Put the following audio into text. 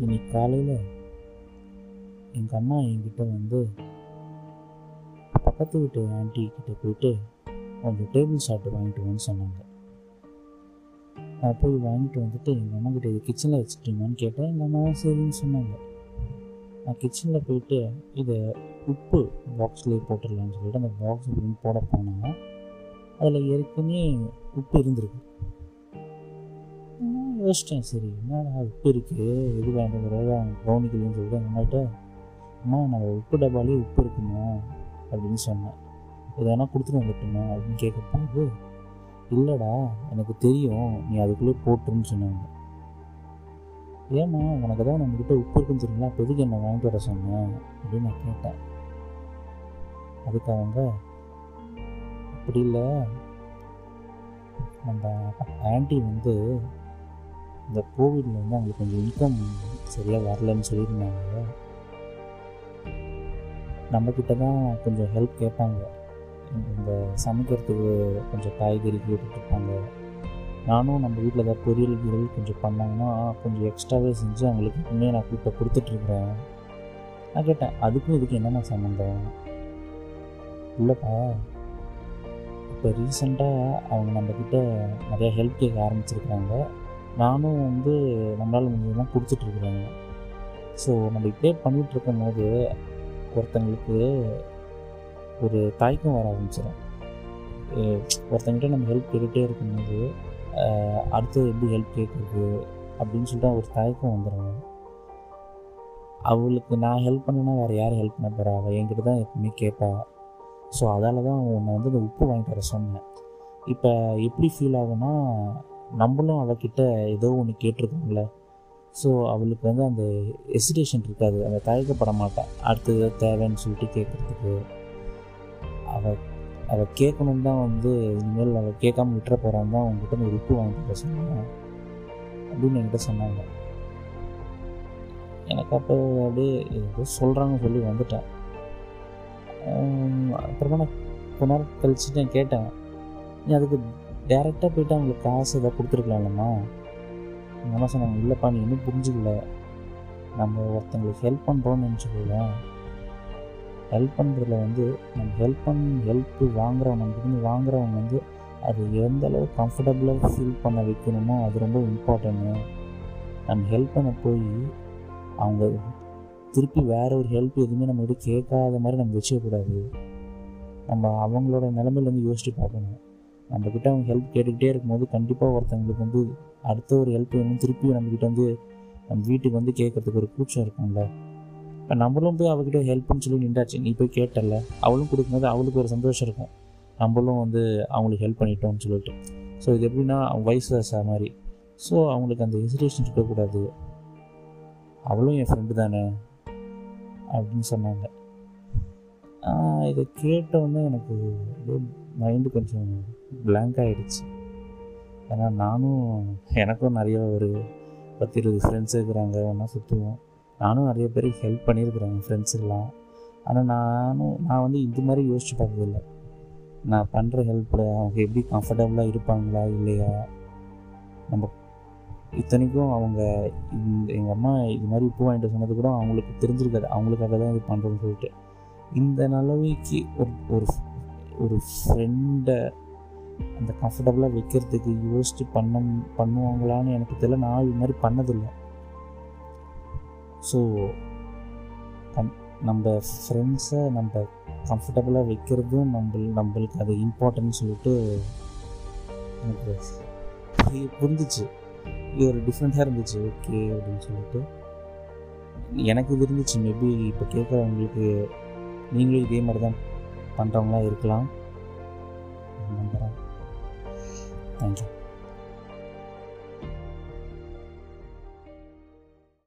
இன்னைக்கு காலையில் எங்கள் அம்மா என்கிட்ட வந்து பக்கத்து வீட்டு ஆண்டி கிட்ட போயிட்டு கொஞ்சம் டேபிள் சாப்பிட்டு வாங்கிட்டு வான்னு சொன்னாங்க. நான் போய் வாங்கிட்டு வந்துட்டு எங்கள் அம்மா கிட்ட இது கிச்சனில் வச்சுட்டீங்கன்னு கேட்டேன். எங்கள் அம்மாவும் சரின்னு சொன்னாங்க. நான் கிச்சனில் போயிட்டு இதை உப்பு பாக்ஸ்லேயே போட்டுடலான்னு சொல்லிட்டு அந்த பாக்ஸ் போட போனால் அதில் ஏற்கனவே உப்பு இருந்திருக்கு. யோசித்தேன் சரி என்னடா உப்பு இருக்குது எது வேண்டாம் ஒரு அவங்க கவனிக்கலன்னு சொல்லிட்டு எங்கள் அம்மாட்ட அம்மா நம்ம உப்பு டப்பாலே உப்பு இருக்குமா? அப்படின்னு சொன்னேன். எதனா கொடுத்துட்டு வந்துட்டுமா? அப்படின்னு கேட்க இல்லைடா எனக்கு தெரியும். நீ அதுக்குள்ளே போட்டுருன்னு சொன்னாங்க. ஏம்மா உனக்கு தான் நம்மக்கிட்ட உப்பு இருக்குன்னு தெரியுங்களா அப்போ எதுக்கு என்ன வாங்கிட்டு வர சொன்னேன் அப்படின்னு நான் கேட்டேன். அதுக்கு அவங்க அப்படி இல்லை. நம்ம ஆண்டி வந்து இந்த கோவிடில் வந்து அவங்களுக்கு கொஞ்சம் இன்கம் சரியாக வரலன்னு சொல்லியிருந்தாங்க. நம்மக்கிட்ட தான் கொஞ்சம் ஹெல்ப் கேட்பாங்க. இந்த சமைக்கிறதுக்கு கொஞ்சம் காய்கறி கேட்டுட்ருப்பாங்க. நானும் நம்ம வீட்டில் ஏதாவது பொரியல் கீரல் கொஞ்சம் பண்ணாங்கன்னா கொஞ்சம் எக்ஸ்ட்ராவே செஞ்சு அவங்களுக்கு இன்னும் நான் இப்போ கொடுத்துட்ருக்குறேன். நான் கேட்டேன் அதுக்கும் இதுக்கு என்னென்ன சம்மந்தம் இல்லைப்பா இப்போ ரீசெண்டாக அவங்க நம்மக்கிட்ட நிறையா ஹெல்ப் கேட்க ஆரம்பிச்சிருக்கிறாங்க. நானும் வந்து நம்மளால் முடிஞ்சதெல்லாம் கொடுத்துட்ருக்குறாங்க. ஸோ நம்ம இப்படியே பண்ணிகிட்ருக்கும் போது ஒருத்தங்களுக்கு ஒரு தாய்க்கும் வர ஆரம்பிச்சிடும் ஒருத்தங்கிட்ட நம்ம ஹெல்ப் கேட்டுகிட்டே இருக்கும்போது அடுத்தது எப்படி ஹெல்ப் கேட்குறது அப்படின்னு சொல்லிட்டு ஒரு தாய்க்கும் வந்துடுவாங்க அவளுக்கு நான் ஹெல்ப் பண்ணேன்னா வேறு யார் ஹெல்ப் பண்ண போகிறா அவள் என்கிட்ட தான் எப்பவுமே கேட்பா ஸோ அதால் தான் உன்னை வந்து இந்த உப்பு வாங்கிட்டு வர சொன்னேன். இப்போ எப்படி ஃபீல் ஆகுன்னா நம்மளும் அவகிட்ட ஏதோ ஒன்று கேட்டிருக்கோம்ல. ஸோ அவளுக்கு வந்து அந்த எசிடேஷன் இருக்காது. அந்த தயக்கப்பட மாட்டேன் அடுத்தது தேவைன்னு சொல்லிட்டு கேட்குறதுக்கு அவள் அவள் கேட்கணும் தான் வந்து இனிமேல் அவள் கேட்காம விட்டுற போகிறான் தான் உங்ககிட்ட இந்த உப்பு வாங்கிட்டு சொன்னேன். அப்படின்னு என்கிட்ட சொன்னாங்க. எனக்கு அப்போ அப்படியே ஏதோ சொல்கிறாங்கன்னு சொல்லி வந்துட்டேன். அப்புறமா நான் கொஞ்ச நேரம் கழிச்சுட்டு நான் கேட்டேன். நீ அதுக்கு டேரெக்டாக போயிட்டு அவங்களுக்கு காசு எதாவது கொடுத்துருக்கலாம்லம்மா. நம்ம சொன்னாங்க. இல்லைப்பா நீ இன்னும் புரிஞ்சுக்கல. நம்ம ஒருத்தங்களுக்கு ஹெல்ப் பண்ணுறோன்னு நினச்சிக்கோங்க. ஹெல்ப் பண்ணுறதுல வந்து நம்ம ஹெல்ப் பண்ண ஹெல்ப்பு வாங்குறவங்க நம்மகிட்ட வாங்குறவங்க வந்து அது எந்த அளவு கம்ஃபர்டபுளாக ஃபீல் பண்ண வைக்கணுமோ அது ரொம்ப இம்பார்ட்டன்ட்டு நம்ம ஹெல்ப் பண்ண போய் அவங்க திருப்பி வேற ஒரு ஹெல்ப் எதுவுமே நம்மகிட்ட கேட்காத மாதிரி நம்ம வச்சுக்கக்கூடாது. நம்ம அவங்களோட நிலமையிலேருந்து யோசிச்சு பார்க்கணும். நம்மக்கிட்ட அவங்க ஹெல்ப் கேட்டுக்கிட்டே இருக்கும்போது கண்டிப்பாக ஒருத்தவங்களுக்கு வந்து அடுத்த ஒரு ஹெல்ப் வேணும் திருப்பி நம்மக்கிட்ட வந்து நம்ம வீட்டுக்கு வந்து கேட்குறதுக்கு ஒரு கூச்சம் இருக்கும்ல. இப்போ நம்மளும் போய் அவகிட்ட ஹெல்ப்னு சொல்லி நின்றாச்சு. நீ போய் கேட்டல அவளும் கொடுக்கும்போது அவளுக்கு ஒரு சந்தோஷம் இருக்கும். நம்மளும் வந்து அவங்களுக்கு ஹெல்ப் பண்ணிட்டோம்னு சொல்லிட்டு. ஸோ இது எப்படின்னா வயசு வயசா மாதிரி. ஸோ அவங்களுக்கு அந்த ஹெசிடேஷன் இருக்கக்கூடாது. அவளும் என் ஃப்ரெண்டு தானே அப்படின்னு சொன்னாங்க. இதை கேட்டோன்னே எனக்கு மைண்டு கொஞ்சம் பிளாங்க் ஆகிடுச்சு ஏன்னா நானும் எனக்கும் நிறைய ஒரு பத்து இருபது ஃப்ரெண்ட்ஸ் இருக்கிறாங்க ஒன்றா சுற்றுவோம் நானும் நிறைய பேருக்கு ஹெல்ப் பண்ணியிருக்கிறேன் என் ஃப்ரெண்ட்ஸுக்கெலாம் ஆனால் நானும் நான் வந்து இது மாதிரி யோசிச்சு பார்த்ததில்ல. நான் பண்ணுற ஹெல்ப்பில் அவங்க எப்படி கம்ஃபர்டபுளாக இருப்பாங்களா இல்லையா? நம்ம இத்தனைக்கும் அவங்க இந்த எங்கள் அம்மா இது மாதிரி பூ வாங்கிட்டு சொன்னது கூட அவங்களுக்கு தெரிஞ்சிருக்காது. அவங்களுக்காக தான் இது பண்ணுறோன்னு சொல்லிட்டு. இந்த நிலவைக்கு ஒரு ஒரு ஒரு ஃப்ரெண்டை அந்த கம்ஃபர்டபுளாக வைக்கிறதுக்கு யோசிச்சு பண்ண பண்ணுவாங்களான்னு எனக்கு தெரியல. நான் இது மாதிரி பண்ணதில்லை. ஸோ கம் நம்ம ஃப்ரெண்ட்ஸை நம்ம கம்ஃபர்டபுளாக வைக்கிறதும் நம்ம நம்மளுக்கு அது இம்பார்ட்டன்ட் சொல்லிட்டு எனக்கு புரிஞ்சிச்சு. இது ஒரு டிஃப்ரெண்ட்டாக இருந்துச்சு. ஓகே அப்படின்னு சொல்லிட்டு. எனக்கு இது இருந்துச்சு. மேபி இப்போ கேட்குறவங்களுக்கு நீங்களும் இதே மாதிரி தான் பண்ணுறவங்களாம் இருக்கலாம். நம்புகிறேன் 工作。